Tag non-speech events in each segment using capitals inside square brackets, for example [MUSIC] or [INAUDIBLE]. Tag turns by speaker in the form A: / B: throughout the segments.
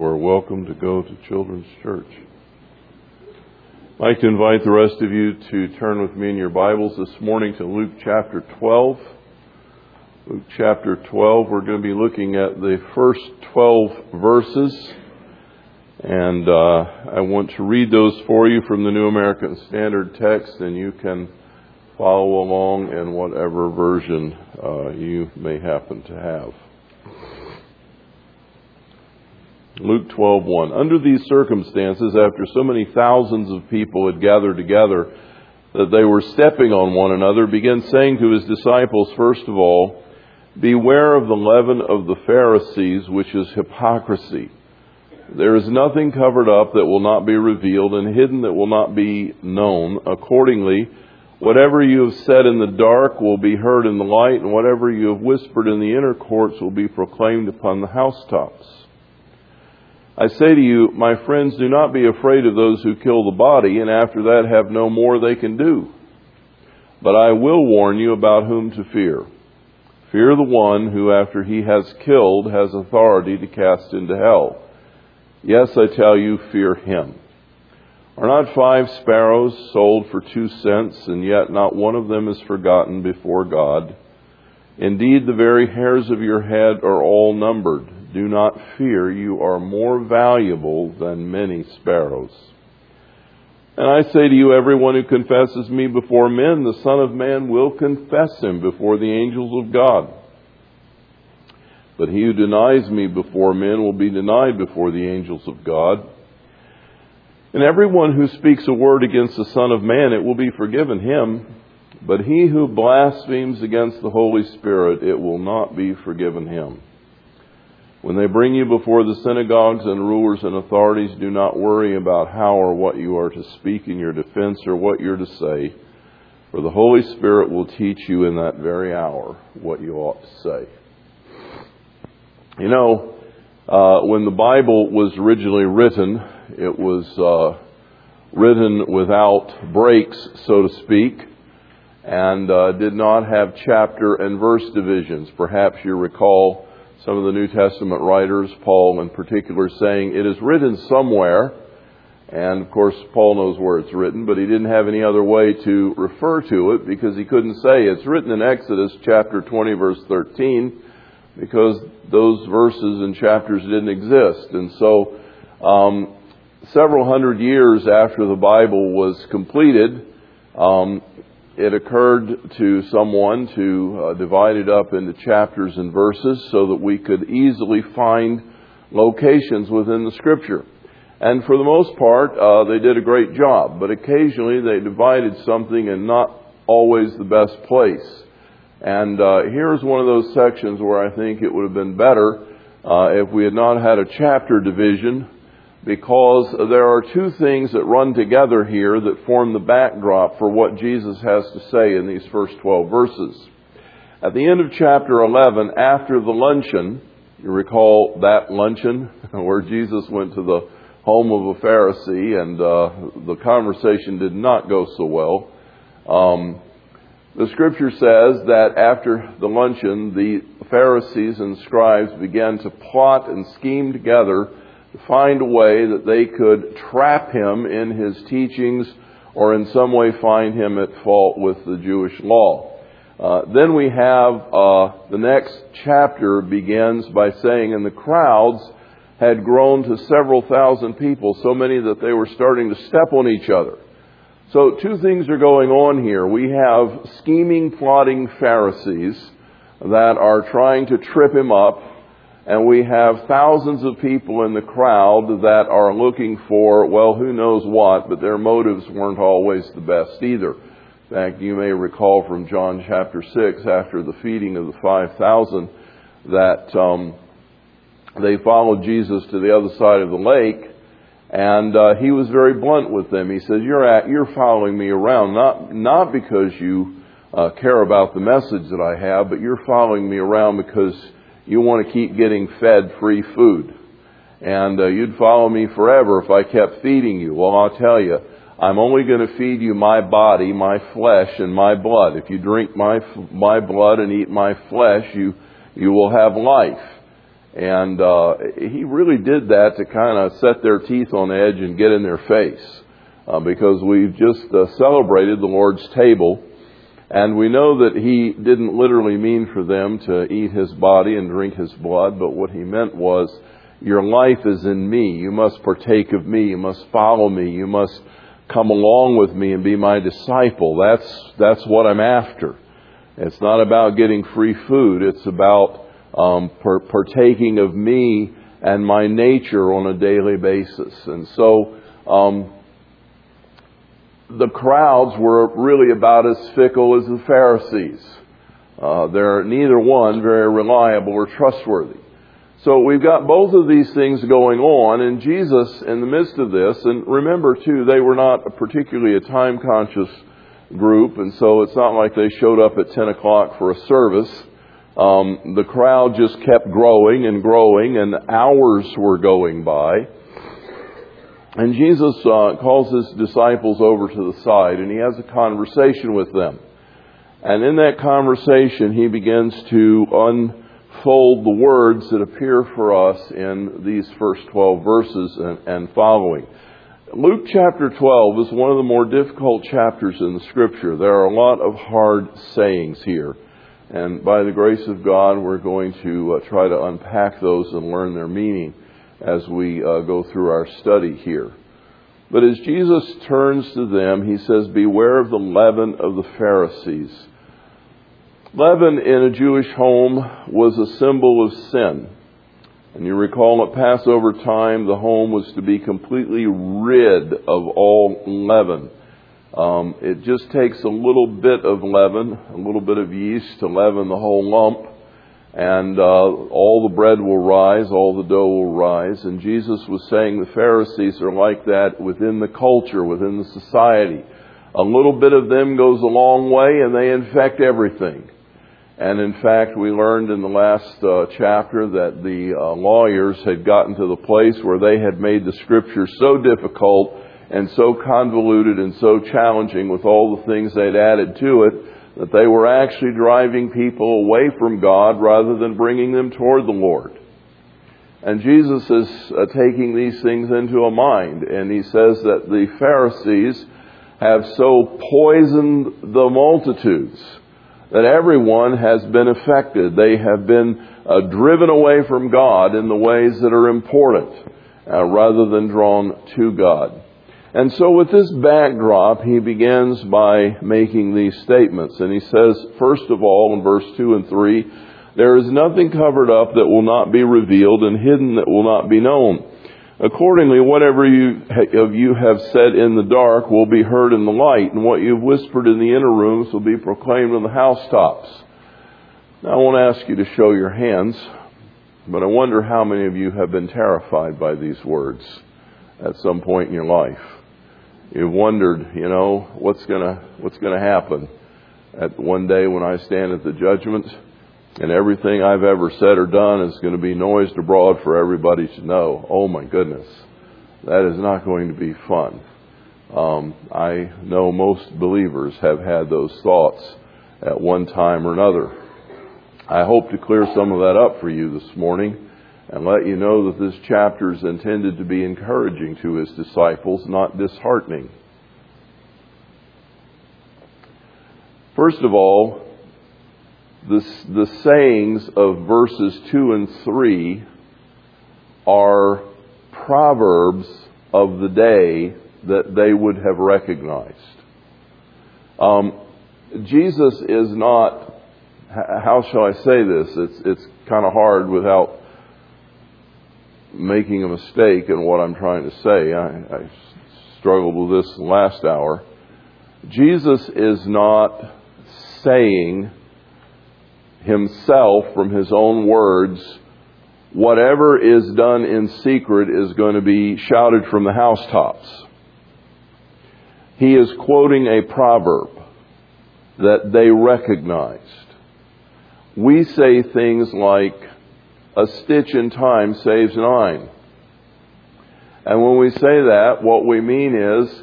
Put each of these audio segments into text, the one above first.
A: are welcome to go to Children's Church. I'd like to invite the rest of you to turn with me in your Bibles this morning to Luke chapter 12. Luke chapter 12, we're going to be looking at the first 12 verses. And uh, I want to read those for you from the New American Standard Text, and you can follow along in whatever version uh, you may happen to have. Luke 12:1 Under these circumstances after so many thousands of people had gathered together that they were stepping on one another began saying to his disciples first of all beware of the leaven of the Pharisees which is hypocrisy. There is nothing covered up that will not be revealed and hidden that will not be known. Accordingly whatever you have said in the dark will be heard in the light and whatever you have whispered in the inner courts will be proclaimed upon the housetops I say to you, my friends, do not be afraid of those who kill the body, and after that have no more they can do. But I will warn you about whom to fear. Fear the one who, after he has killed, has authority to cast into hell. Yes, I tell you, fear him. Are not five sparrows sold for two cents, and yet not one of them is forgotten before God? Indeed, the very hairs of your head are all numbered. Do not fear, you are more valuable than many sparrows. And I say to you, everyone who confesses me before men, the Son of Man will confess him before the angels of God. But he who denies me before men will be denied before the angels of God. And everyone who speaks a word against the Son of Man, it will be forgiven him. But he who blasphemes against the Holy Spirit, it will not be forgiven him. When they bring you before the synagogues and rulers and authorities, do not worry about how or what you are to speak in your defense or what you're to say, for the Holy Spirit will teach you in that very hour what you ought to say. You know, uh, when the Bible was originally written, it was uh, written without breaks, so to speak, and uh, did not have chapter and verse divisions. Perhaps you recall some of the New Testament writers, Paul in particular, saying it is written somewhere. And of course, Paul knows where it's written, but he didn't have any other way to refer to it because he couldn't say it's written in Exodus chapter 20, verse 13, because those verses and chapters didn't exist. And so, um, several hundred years after the Bible was completed, um, it occurred to someone to uh, divide it up into chapters and verses so that we could easily find locations within the scripture. And for the most part, uh, they did a great job, but occasionally they divided something in not always the best place. And uh, here's one of those sections where I think it would have been better uh, if we had not had a chapter division because there are two things that run together here that form the backdrop for what Jesus has to say in these first 12 verses. At the end of chapter 11, after the luncheon, you recall that luncheon [LAUGHS] where Jesus went to the home of a Pharisee and uh, the conversation did not go so well. Um, the scripture says that after the luncheon, the Pharisees and scribes began to plot and scheme together to find a way that they could trap him in his teachings or in some way find him at fault with the Jewish law. Uh, then we have uh, the next chapter begins by saying, and the crowds had grown to several thousand people, so many that they were starting to step on each other. So two things are going on here. We have scheming, plotting Pharisees that are trying to trip him up and we have thousands of people in the crowd that are looking for, well, who knows what, but their motives weren't always the best either. In fact, you may recall from John chapter 6, after the feeding of the 5,000, that um, they followed Jesus to the other side of the lake, and uh, he was very blunt with them. He says, "You're at, you're following me around not not because you uh, care about the message that I have, but you're following me around because." You want to keep getting fed free food. And uh, you'd follow me forever if I kept feeding you. Well, I'll tell you, I'm only going to feed you my body, my flesh, and my blood. If you drink my my blood and eat my flesh, you you will have life. And uh, he really did that to kind of set their teeth on edge and get in their face. Uh, because we've just uh, celebrated the Lord's table. And we know that he didn't literally mean for them to eat his body and drink his blood, but what he meant was, Your life is in me. You must partake of me. You must follow me. You must come along with me and be my disciple. That's, that's what I'm after. It's not about getting free food. It's about um, partaking of me and my nature on a daily basis. And so, um, the crowds were really about as fickle as the Pharisees. Uh, they're neither one very reliable or trustworthy. So we've got both of these things going on, and Jesus, in the midst of this, and remember too, they were not particularly a time conscious group, and so it's not like they showed up at 10 o'clock for a service. Um, the crowd just kept growing and growing, and hours were going by. And Jesus uh, calls his disciples over to the side, and he has a conversation with them. And in that conversation, he begins to unfold the words that appear for us in these first 12 verses and, and following. Luke chapter 12 is one of the more difficult chapters in the scripture. There are a lot of hard sayings here. And by the grace of God, we're going to uh, try to unpack those and learn their meaning as we uh, go through our study here. But as Jesus turns to them, he says, Beware of the leaven of the Pharisees. Leaven in a Jewish home was a symbol of sin. And you recall at Passover time, the home was to be completely rid of all leaven. Um, it just takes a little bit of leaven, a little bit of yeast to leaven the whole lump and uh, all the bread will rise, all the dough will rise. And Jesus was saying the Pharisees are like that within the culture, within the society. A little bit of them goes a long way, and they infect everything. And in fact, we learned in the last uh, chapter that the uh, lawyers had gotten to the place where they had made the scripture so difficult and so convoluted and so challenging with all the things they'd added to it that they were actually driving people away from God rather than bringing them toward the Lord. And Jesus is uh, taking these things into a mind, and he says that the Pharisees have so poisoned the multitudes that everyone has been affected. They have been uh, driven away from God in the ways that are important uh, rather than drawn to God. And so, with this backdrop, he begins by making these statements. And he says, first of all, in verse 2 and 3, there is nothing covered up that will not be revealed, and hidden that will not be known. Accordingly, whatever you, of you have said in the dark will be heard in the light, and what you have whispered in the inner rooms will be proclaimed on the housetops. Now, I won't ask you to show your hands, but I wonder how many of you have been terrified by these words at some point in your life you've wondered, you know, what's gonna what's gonna happen at one day when I stand at the judgment, and everything I've ever said or done is going to be noised abroad for everybody to know. Oh my goodness, that is not going to be fun. Um, I know most believers have had those thoughts at one time or another. I hope to clear some of that up for you this morning and let you know that this chapter is intended to be encouraging to his disciples, not disheartening. First of all, the, the sayings of verses 2 and 3 are proverbs of the day that they would have recognized. Um, Jesus is not, how shall I say this? It's, it's kind of hard without making a mistake in what I'm trying to say. I, I struggled with this last hour. Jesus is not saying himself from his own words, whatever is done in secret is going to be shouted from the housetops. He is quoting a proverb that they recognized. We say things like, a stitch in time saves nine. And when we say that, what we mean is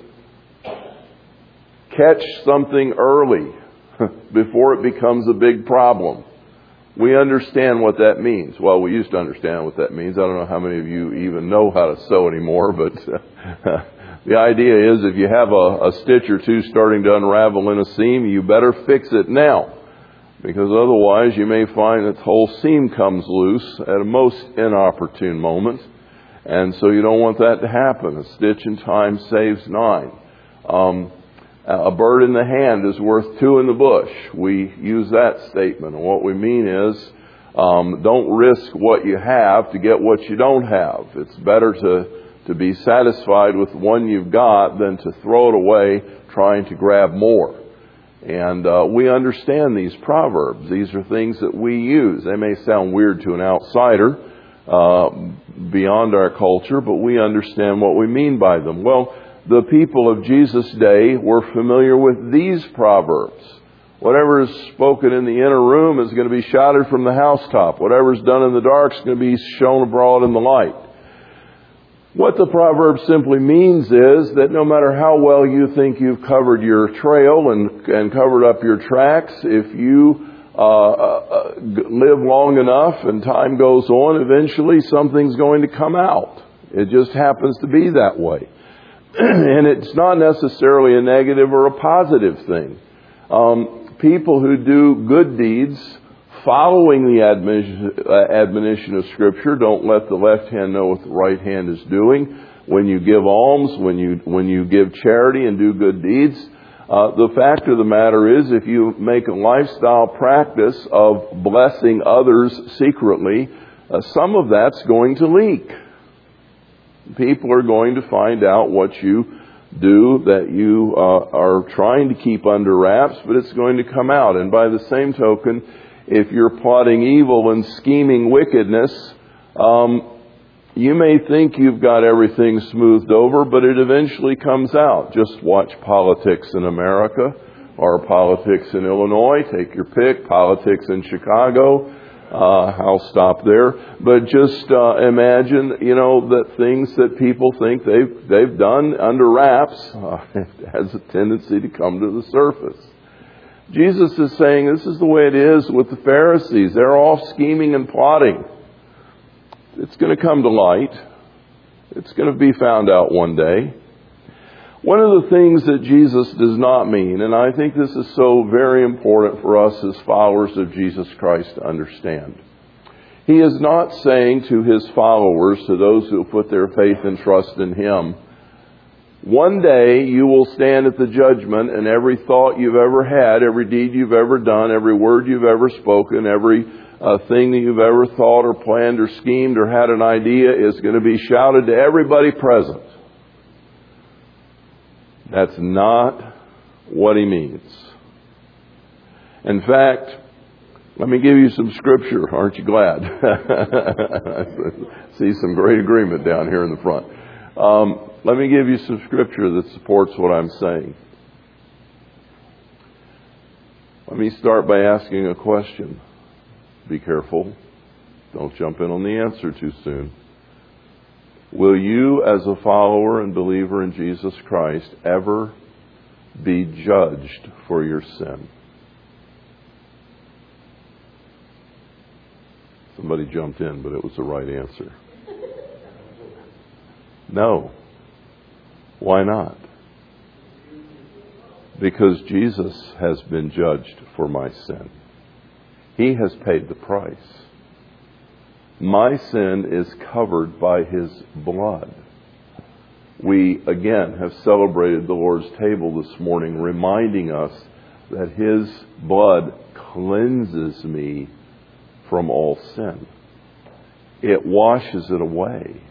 A: catch something early [LAUGHS] before it becomes a big problem. We understand what that means. Well, we used to understand what that means. I don't know how many of you even know how to sew anymore, [LAUGHS] but [LAUGHS] the idea is if you have a, a stitch or two starting to unravel in a seam, you better fix it now. Because otherwise you may find that the whole seam comes loose at a most inopportune moment. And so you don't want that to happen. A stitch in time saves nine. Um, a bird in the hand is worth two in the bush. We use that statement. And what we mean is, um, don't risk what you have to get what you don't have. It's better to, to be satisfied with one you've got than to throw it away trying to grab more. And uh, we understand these proverbs. These are things that we use. They may sound weird to an outsider uh, beyond our culture, but we understand what we mean by them. Well, the people of Jesus' day were familiar with these proverbs. Whatever is spoken in the inner room is going to be shouted from the housetop. Whatever is done in the dark is going to be shown abroad in the light. What the proverb simply means is that no matter how well you think you've covered your trail and, and covered up your tracks, if you uh, uh, live long enough and time goes on, eventually something's going to come out. It just happens to be that way. [CLEARS THROAT] and it's not necessarily a negative or a positive thing. Um, people who do good deeds following the admonition, uh, of Scripture don't let the left hand know what the right hand is doing. When you give alms, when you, when you give charity and do good deeds, uh, the fact of the matter is if you make a lifestyle practice of blessing others secretly, uh, some of that's going to leak people are going to find out what you do that you uh, are trying to keep under wraps, but it's going to come out. And by the same token, if you're plotting evil and scheming wickedness, um, you may think you've got everything smoothed over, but it eventually comes out. Just watch politics in America or politics in Illinois. Take your pick. Politics in Chicago. Uh, I'll stop there. But just uh, imagine, you know, that things that people think they've they've done under wraps [LAUGHS] uh, has a tendency to come to the surface. Jesus is saying this is the way it is with the Pharisees. They're all scheming and plotting. It's going to come to light. It's going to be found out one day. One of the things that Jesus does not mean, and I think this is so very important for us as followers of Jesus Christ to understand. He is not saying to his followers, to those who put their faith and trust in him, one day you will stand at the judgment and every thought you've ever had, every deed you've ever done, every word you've ever spoken, every uh, thing that you've ever thought or planned or schemed or had an idea is going to be shouted to everybody present. That's not what he means. In fact, let me give you some scripture. Aren't you glad? [LAUGHS] I See some great agreement down here in the front. Um, let me give you some scripture that supports what I'm saying. Let me start by asking a question. Be careful. Don't jump in on the answer too soon. Will you, as a follower and believer in Jesus Christ, ever be judged for your sin? Somebody jumped in, but it was the right answer. No. Why not? Because Jesus has been judged for my sin. He has paid the price. My sin is covered by his blood. We again have celebrated the Lord's table this morning, reminding us that his blood cleanses me from all sin. It washes it away.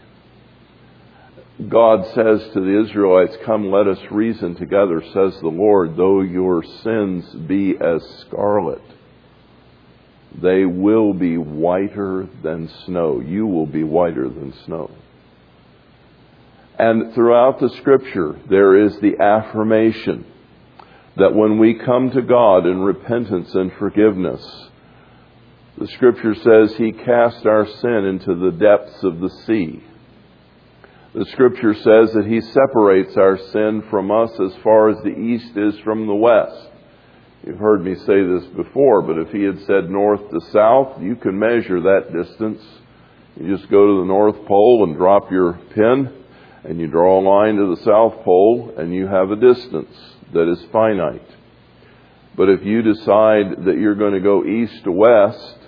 A: God says to the Israelites, Come, let us reason together, says the Lord, though your sins be as scarlet they will be whiter than snow. You will be whiter than snow. And throughout the scripture, there is the affirmation that when we come to God in repentance and forgiveness, the scripture says he cast our sin into the depths of the sea. The scripture says that he separates our sin from us as far as the east is from the west. You've heard me say this before, but if he had said north to south, you can measure that distance. You just go to the North Pole and drop your pin, and you draw a line to the South Pole, and you have a distance that is finite. But if you decide that you're going to go east to west,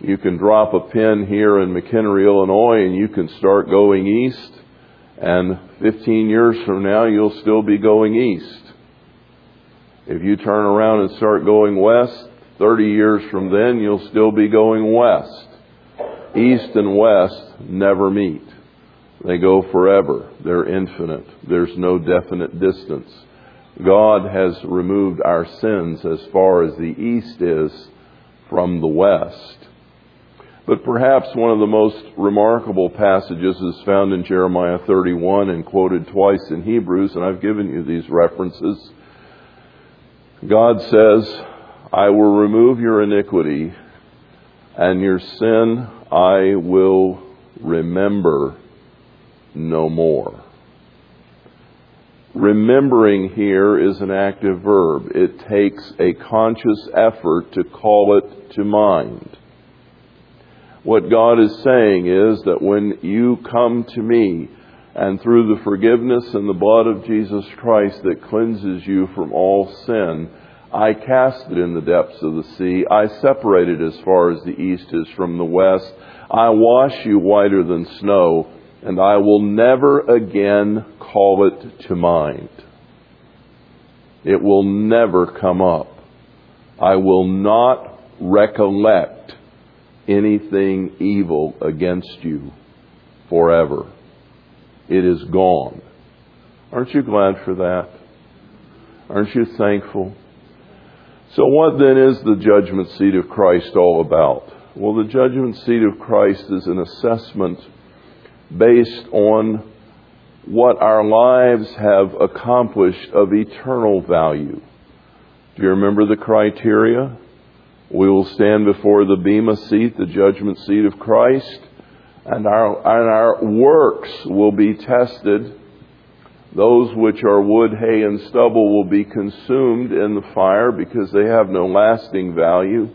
A: you can drop a pin here in McHenry, Illinois, and you can start going east. And 15 years from now, you'll still be going east. If you turn around and start going west, 30 years from then, you'll still be going west. East and west never meet. They go forever. They're infinite. There's no definite distance. God has removed our sins as far as the east is from the west. But perhaps one of the most remarkable passages is found in Jeremiah 31 and quoted twice in Hebrews, and I've given you these references. God says, I will remove your iniquity and your sin I will remember no more. Remembering here is an active verb. It takes a conscious effort to call it to mind. What God is saying is that when you come to me and through the forgiveness and the blood of Jesus Christ that cleanses you from all sin, I cast it in the depths of the sea. I separate it as far as the east is from the west. I wash you whiter than snow, and I will never again call it to mind. It will never come up. I will not recollect anything evil against you forever. It is gone. Aren't you glad for that? Aren't you thankful? So, what then is the judgment seat of Christ all about? Well, the judgment seat of Christ is an assessment based on what our lives have accomplished of eternal value. Do you remember the criteria? We will stand before the Bema seat, the judgment seat of Christ, and our, and our works will be tested. Those which are wood, hay, and stubble will be consumed in the fire because they have no lasting value.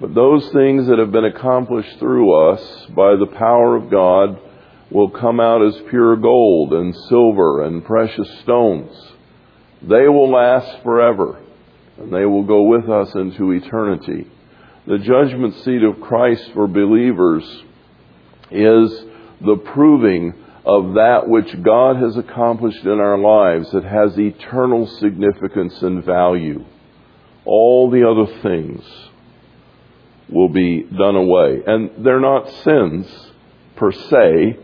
A: But those things that have been accomplished through us by the power of God will come out as pure gold and silver and precious stones. They will last forever and they will go with us into eternity. The judgment seat of Christ for believers is the proving of that which God has accomplished in our lives that has eternal significance and value. All the other things will be done away. And they're not sins per se.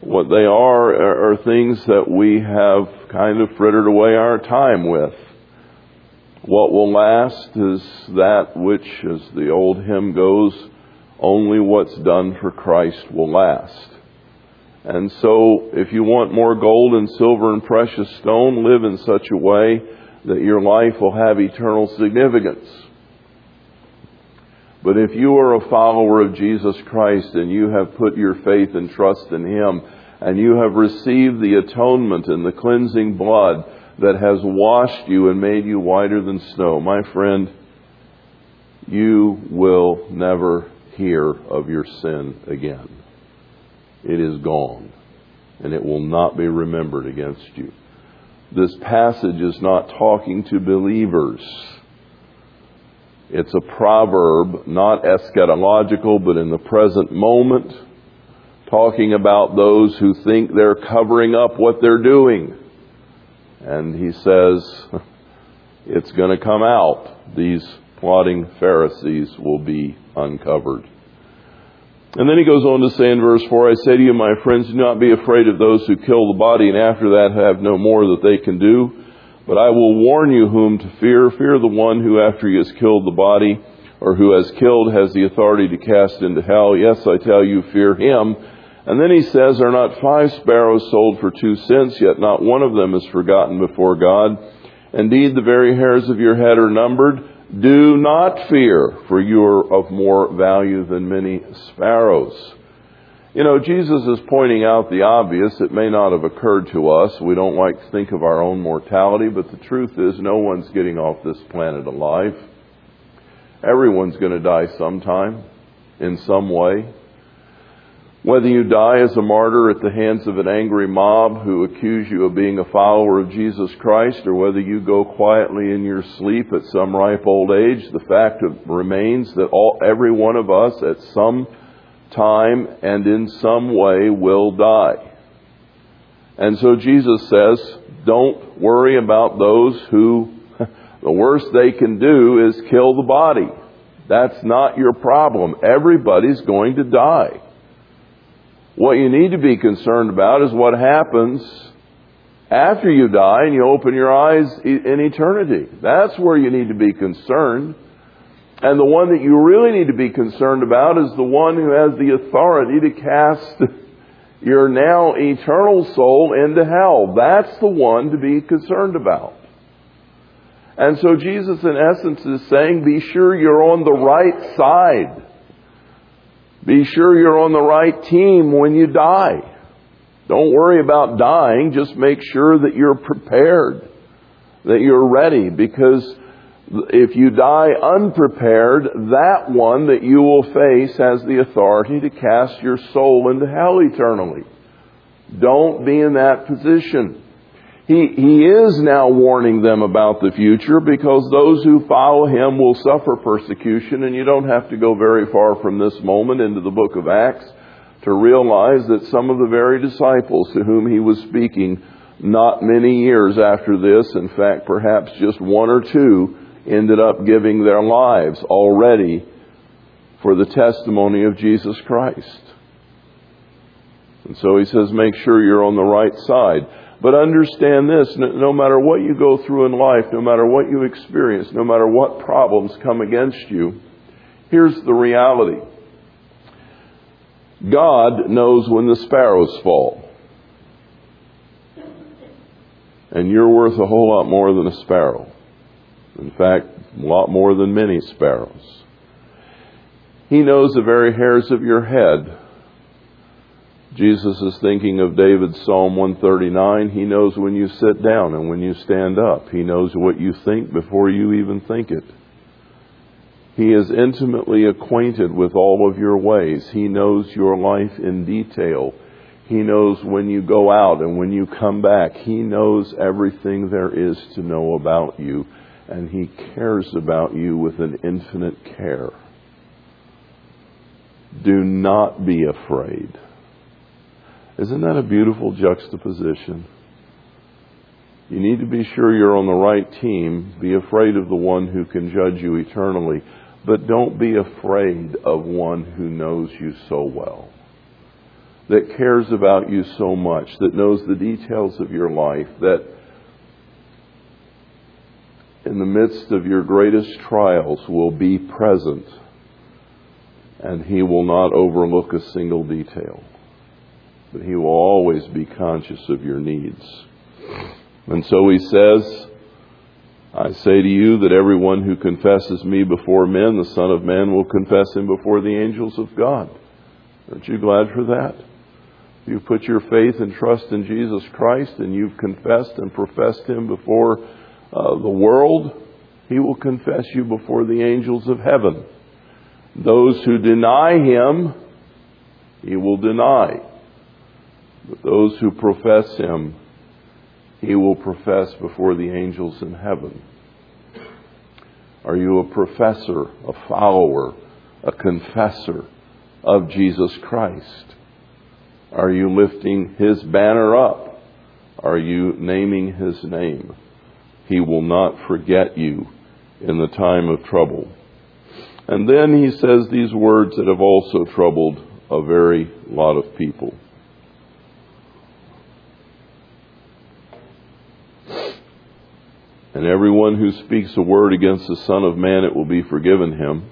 A: What they are are things that we have kind of frittered away our time with. What will last is that which, as the old hymn goes, only what's done for Christ will last. And so, if you want more gold and silver and precious stone, live in such a way that your life will have eternal significance. But if you are a follower of Jesus Christ and you have put your faith and trust in Him, and you have received the atonement and the cleansing blood that has washed you and made you whiter than snow, my friend, you will never hear of your sin again. It is gone, and it will not be remembered against you. This passage is not talking to believers. It's a proverb, not eschatological, but in the present moment, talking about those who think they're covering up what they're doing. And he says, it's going to come out. These plotting Pharisees will be uncovered. And then he goes on to say in verse 4, I say to you, my friends, do not be afraid of those who kill the body and after that have no more that they can do. But I will warn you whom to fear. Fear the one who after he has killed the body or who has killed has the authority to cast into hell. Yes, I tell you, fear him. And then he says, Are not five sparrows sold for two cents, yet not one of them is forgotten before God? Indeed, the very hairs of your head are numbered. Do not fear, for you are of more value than many sparrows. You know, Jesus is pointing out the obvious. It may not have occurred to us. We don't like to think of our own mortality, but the truth is no one's getting off this planet alive. Everyone's going to die sometime, in some way. Whether you die as a martyr at the hands of an angry mob who accuse you of being a follower of Jesus Christ, or whether you go quietly in your sleep at some ripe old age, the fact remains that all, every one of us at some time and in some way will die. And so Jesus says, don't worry about those who [LAUGHS] the worst they can do is kill the body. That's not your problem. Everybody's going to die. What you need to be concerned about is what happens after you die and you open your eyes in eternity. That's where you need to be concerned. And the one that you really need to be concerned about is the one who has the authority to cast [LAUGHS] your now eternal soul into hell. That's the one to be concerned about. And so Jesus, in essence, is saying, be sure you're on the right side. Be sure you're on the right team when you die. Don't worry about dying. Just make sure that you're prepared, that you're ready, because if you die unprepared, that one that you will face has the authority to cast your soul into hell eternally. Don't be in that position. He, he is now warning them about the future because those who follow him will suffer persecution, and you don't have to go very far from this moment into the book of Acts to realize that some of the very disciples to whom he was speaking not many years after this, in fact, perhaps just one or two, ended up giving their lives already for the testimony of Jesus Christ. And so he says, make sure you're on the right side. But understand this no matter what you go through in life, no matter what you experience, no matter what problems come against you, here's the reality God knows when the sparrows fall. And you're worth a whole lot more than a sparrow. In fact, a lot more than many sparrows. He knows the very hairs of your head. Jesus is thinking of David's Psalm 139. He knows when you sit down and when you stand up. He knows what you think before you even think it. He is intimately acquainted with all of your ways. He knows your life in detail. He knows when you go out and when you come back. He knows everything there is to know about you and He cares about you with an infinite care. Do not be afraid. Isn't that a beautiful juxtaposition? You need to be sure you're on the right team. Be afraid of the one who can judge you eternally. But don't be afraid of one who knows you so well, that cares about you so much, that knows the details of your life, that in the midst of your greatest trials will be present and he will not overlook a single detail. But he will always be conscious of your needs. And so he says, I say to you that everyone who confesses me before men, the Son of Man will confess him before the angels of God. Aren't you glad for that? You've put your faith and trust in Jesus Christ and you've confessed and professed him before uh, the world, he will confess you before the angels of heaven. Those who deny him, he will deny. But those who profess him, he will profess before the angels in heaven. Are you a professor, a follower, a confessor of Jesus Christ? Are you lifting his banner up? Are you naming his name? He will not forget you in the time of trouble. And then he says these words that have also troubled a very lot of people. And everyone who speaks a word against the Son of Man, it will be forgiven him.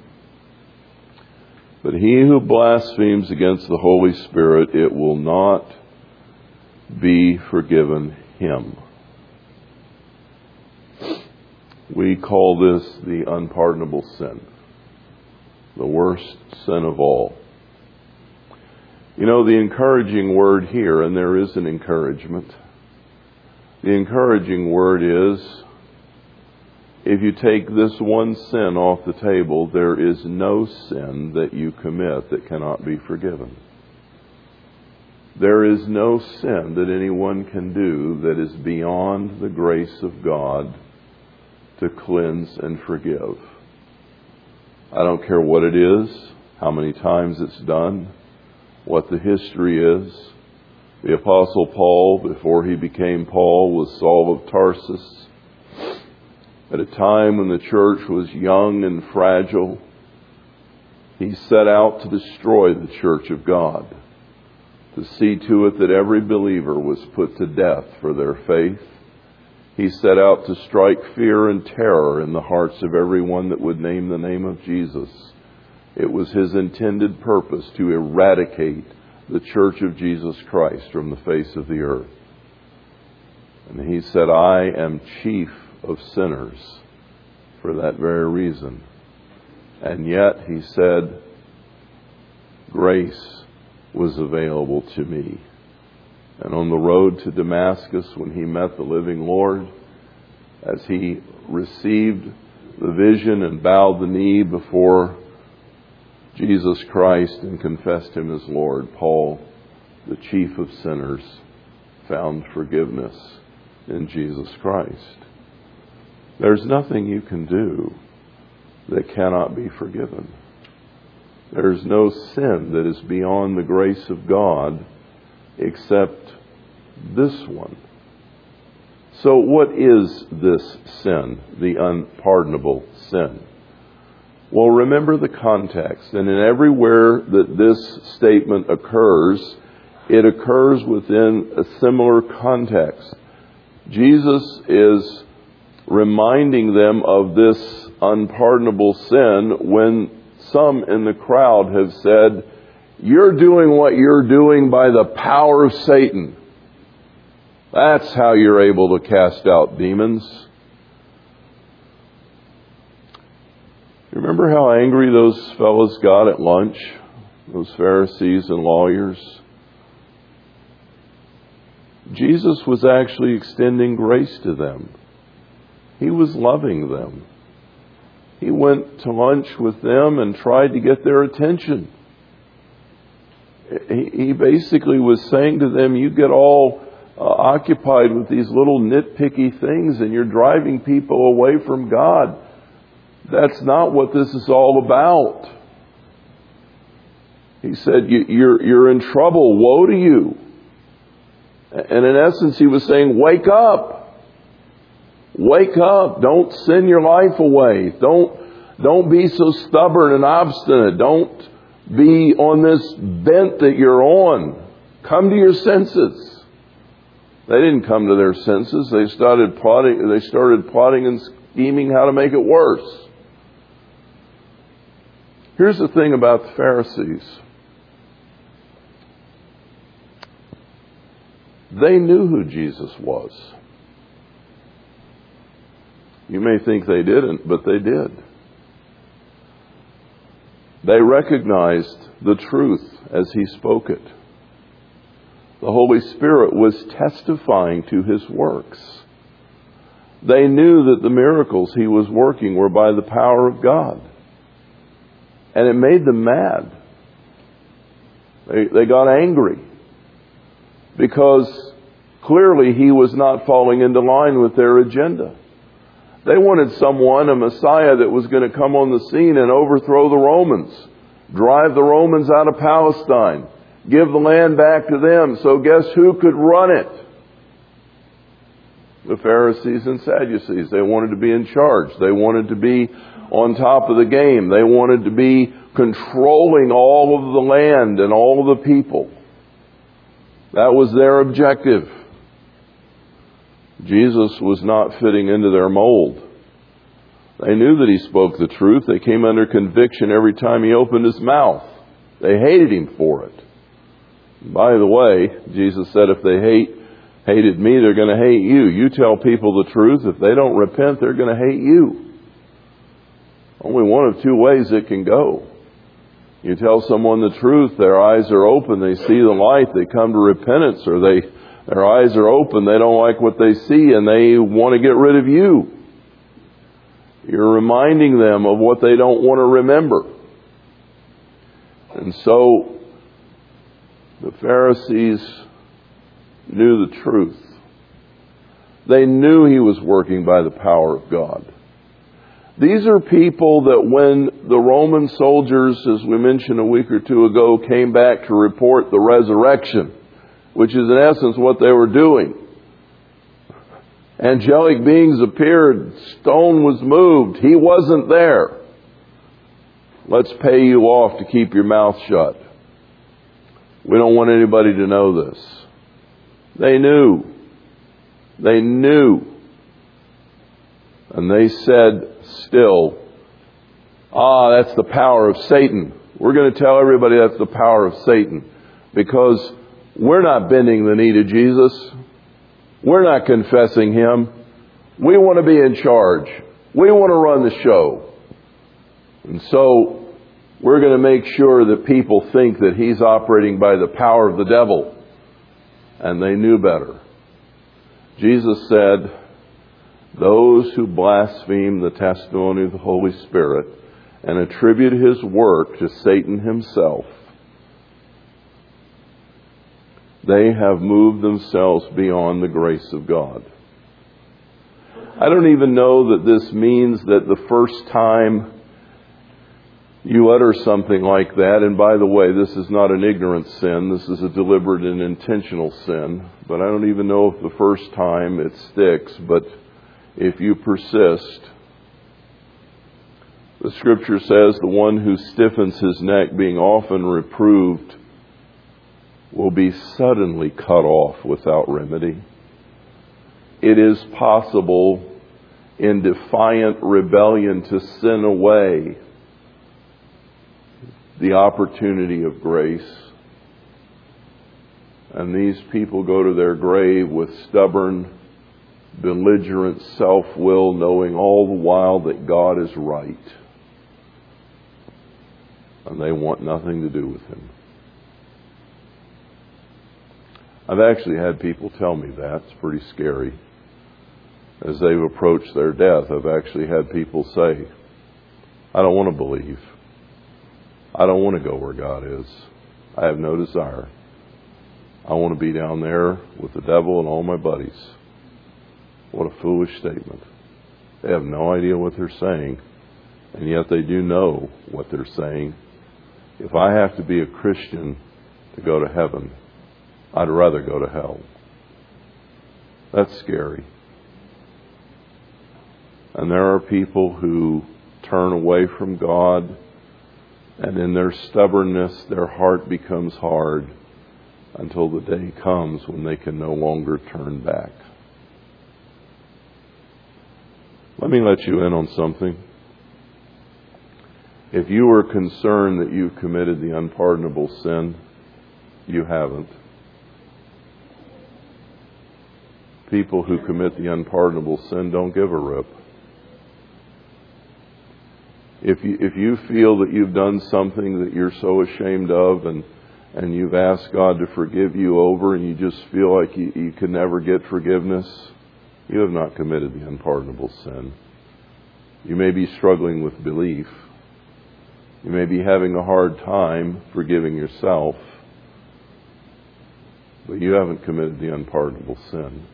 A: But he who blasphemes against the Holy Spirit, it will not be forgiven him. We call this the unpardonable sin, the worst sin of all. You know, the encouraging word here, and there is an encouragement, the encouraging word is if you take this one sin off the table, there is no sin that you commit that cannot be forgiven. There is no sin that anyone can do that is beyond the grace of God to cleanse and forgive. I don't care what it is, how many times it's done, what the history is. The Apostle Paul, before he became Paul, was Saul of Tarsus. At a time when the church was young and fragile, he set out to destroy the church of God, to see to it that every believer was put to death for their faith. He set out to strike fear and terror in the hearts of everyone that would name the name of Jesus. It was his intended purpose to eradicate the church of Jesus Christ from the face of the earth. And he said, I am chief of sinners for that very reason. And yet, he said, grace was available to me. And on the road to Damascus, when he met the living Lord, as he received the vision and bowed the knee before Jesus Christ and confessed him as Lord, Paul, the chief of sinners, found forgiveness in Jesus Christ. There's nothing you can do that cannot be forgiven. There's no sin that is beyond the grace of God except this one. So, what is this sin, the unpardonable sin? Well, remember the context, and in everywhere that this statement occurs, it occurs within a similar context. Jesus is reminding them of this unpardonable sin when some in the crowd have said, You're doing what you're doing by the power of Satan. That's how you're able to cast out demons. Remember how angry those fellows got at lunch? Those Pharisees and lawyers? Jesus was actually extending grace to them. He was loving them. He went to lunch with them and tried to get their attention. He basically was saying to them, You get all uh, occupied with these little nitpicky things and you're driving people away from God. That's not what this is all about. He said, you're, you're in trouble. Woe to you. And in essence, he was saying, Wake up. Wake up. Don't send your life away. Don't, don't be so stubborn and obstinate. Don't be on this bent that you're on. Come to your senses. They didn't come to their senses. They started plotting, they started plotting and scheming how to make it worse. Here's the thing about the Pharisees. They knew who Jesus was. You may think they didn't, but they did. They recognized the truth as he spoke it. The Holy Spirit was testifying to his works. They knew that the miracles he was working were by the power of God. And it made them mad. They, they got angry because clearly he was not falling into line with their agenda. They wanted someone, a Messiah, that was going to come on the scene and overthrow the Romans, drive the Romans out of Palestine, give the land back to them. So guess who could run it? The Pharisees and Sadducees. They wanted to be in charge. They wanted to be on top of the game. They wanted to be controlling all of the land and all of the people. That was their objective. Jesus was not fitting into their mold. They knew that he spoke the truth. They came under conviction every time he opened his mouth. They hated him for it. By the way, Jesus said if they hate hated me, they're going to hate you. You tell people the truth. If they don't repent, they're going to hate you. Only one of two ways it can go. You tell someone the truth, their eyes are open, they see the light, they come to repentance, or they, their eyes are open, they don't like what they see, and they want to get rid of you. You're reminding them of what they don't want to remember. And so, the Pharisees knew the truth. They knew he was working by the power of God. These are people that when the Roman soldiers, as we mentioned a week or two ago, came back to report the resurrection, which is in essence what they were doing. Angelic beings appeared, stone was moved, he wasn't there. Let's pay you off to keep your mouth shut. We don't want anybody to know this. They knew. They knew. And they said, still, ah, that's the power of Satan. We're going to tell everybody that's the power of Satan because we're not bending the knee to Jesus. We're not confessing Him. We want to be in charge. We want to run the show. And so we're going to make sure that people think that He's operating by the power of the devil. And they knew better. Jesus said, those who blaspheme the testimony of the Holy Spirit and attribute his work to Satan himself, they have moved themselves beyond the grace of God. I don't even know that this means that the first time you utter something like that, and by the way, this is not an ignorant sin, this is a deliberate and intentional sin, but I don't even know if the first time it sticks, but if you persist. The scripture says the one who stiffens his neck, being often reproved, will be suddenly cut off without remedy. It is possible in defiant rebellion to sin away the opportunity of grace. And these people go to their grave with stubborn belligerent self will, knowing all the while that God is right. And they want nothing to do with Him. I've actually had people tell me that. It's pretty scary. As they've approached their death, I've actually had people say, I don't want to believe. I don't want to go where God is. I have no desire. I want to be down there with the devil and all my buddies. What a foolish statement. They have no idea what they're saying, and yet they do know what they're saying. If I have to be a Christian to go to heaven, I'd rather go to hell. That's scary. And there are people who turn away from God, and in their stubbornness, their heart becomes hard until the day comes when they can no longer turn back. Let me let you in on something. If you were concerned that you've committed the unpardonable sin, you haven't. People who commit the unpardonable sin don't give a rip. If you, if you feel that you've done something that you're so ashamed of and, and you've asked God to forgive you over and you just feel like you, you can never get forgiveness, you have not committed the unpardonable sin. You may be struggling with belief. You may be having a hard time forgiving yourself, but you haven't committed the unpardonable sin.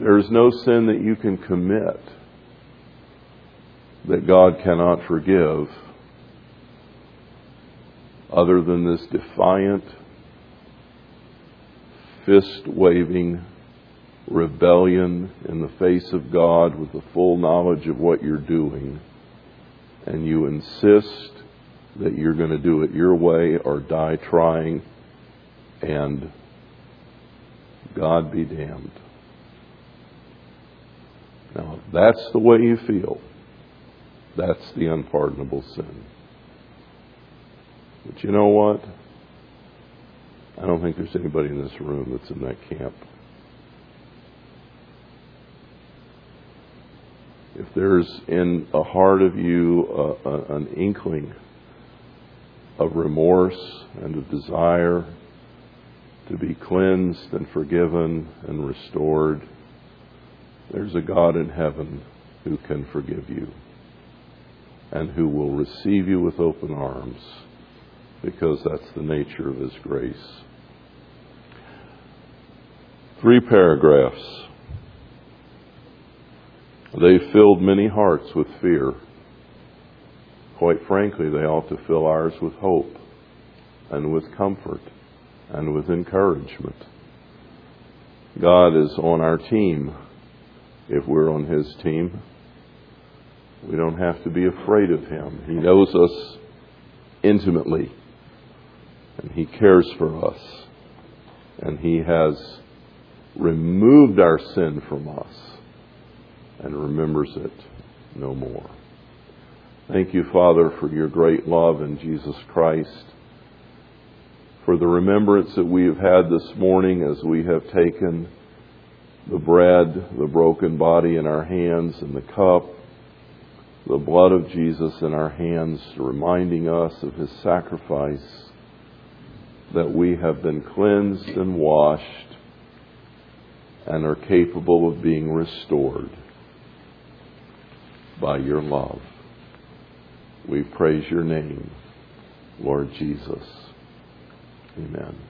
A: There is no sin that you can commit that God cannot forgive other than this defiant, fist waving rebellion in the face of God with the full knowledge of what you're doing, and you insist that you're going to do it your way or die trying, and God be damned. Now, if that's the way you feel, that's the unpardonable sin. But you know what? I don't think there's anybody in this room that's in that camp. if there's in a heart of you uh, an inkling of remorse and a desire to be cleansed and forgiven and restored, there's a God in heaven who can forgive you and who will receive you with open arms because that's the nature of His grace. Three paragraphs. They filled many hearts with fear. Quite frankly, they ought to fill ours with hope and with comfort and with encouragement. God is on our team if we're on His team. We don't have to be afraid of Him. He knows us intimately, and He cares for us, and He has removed our sin from us and remembers it no more. Thank you, Father, for your great love in Jesus Christ, for the remembrance that we have had this morning as we have taken the bread, the broken body in our hands, and the cup, the blood of Jesus in our hands, reminding us of his sacrifice, that we have been cleansed and washed and are capable of being restored by your love. We praise your name, Lord Jesus. Amen.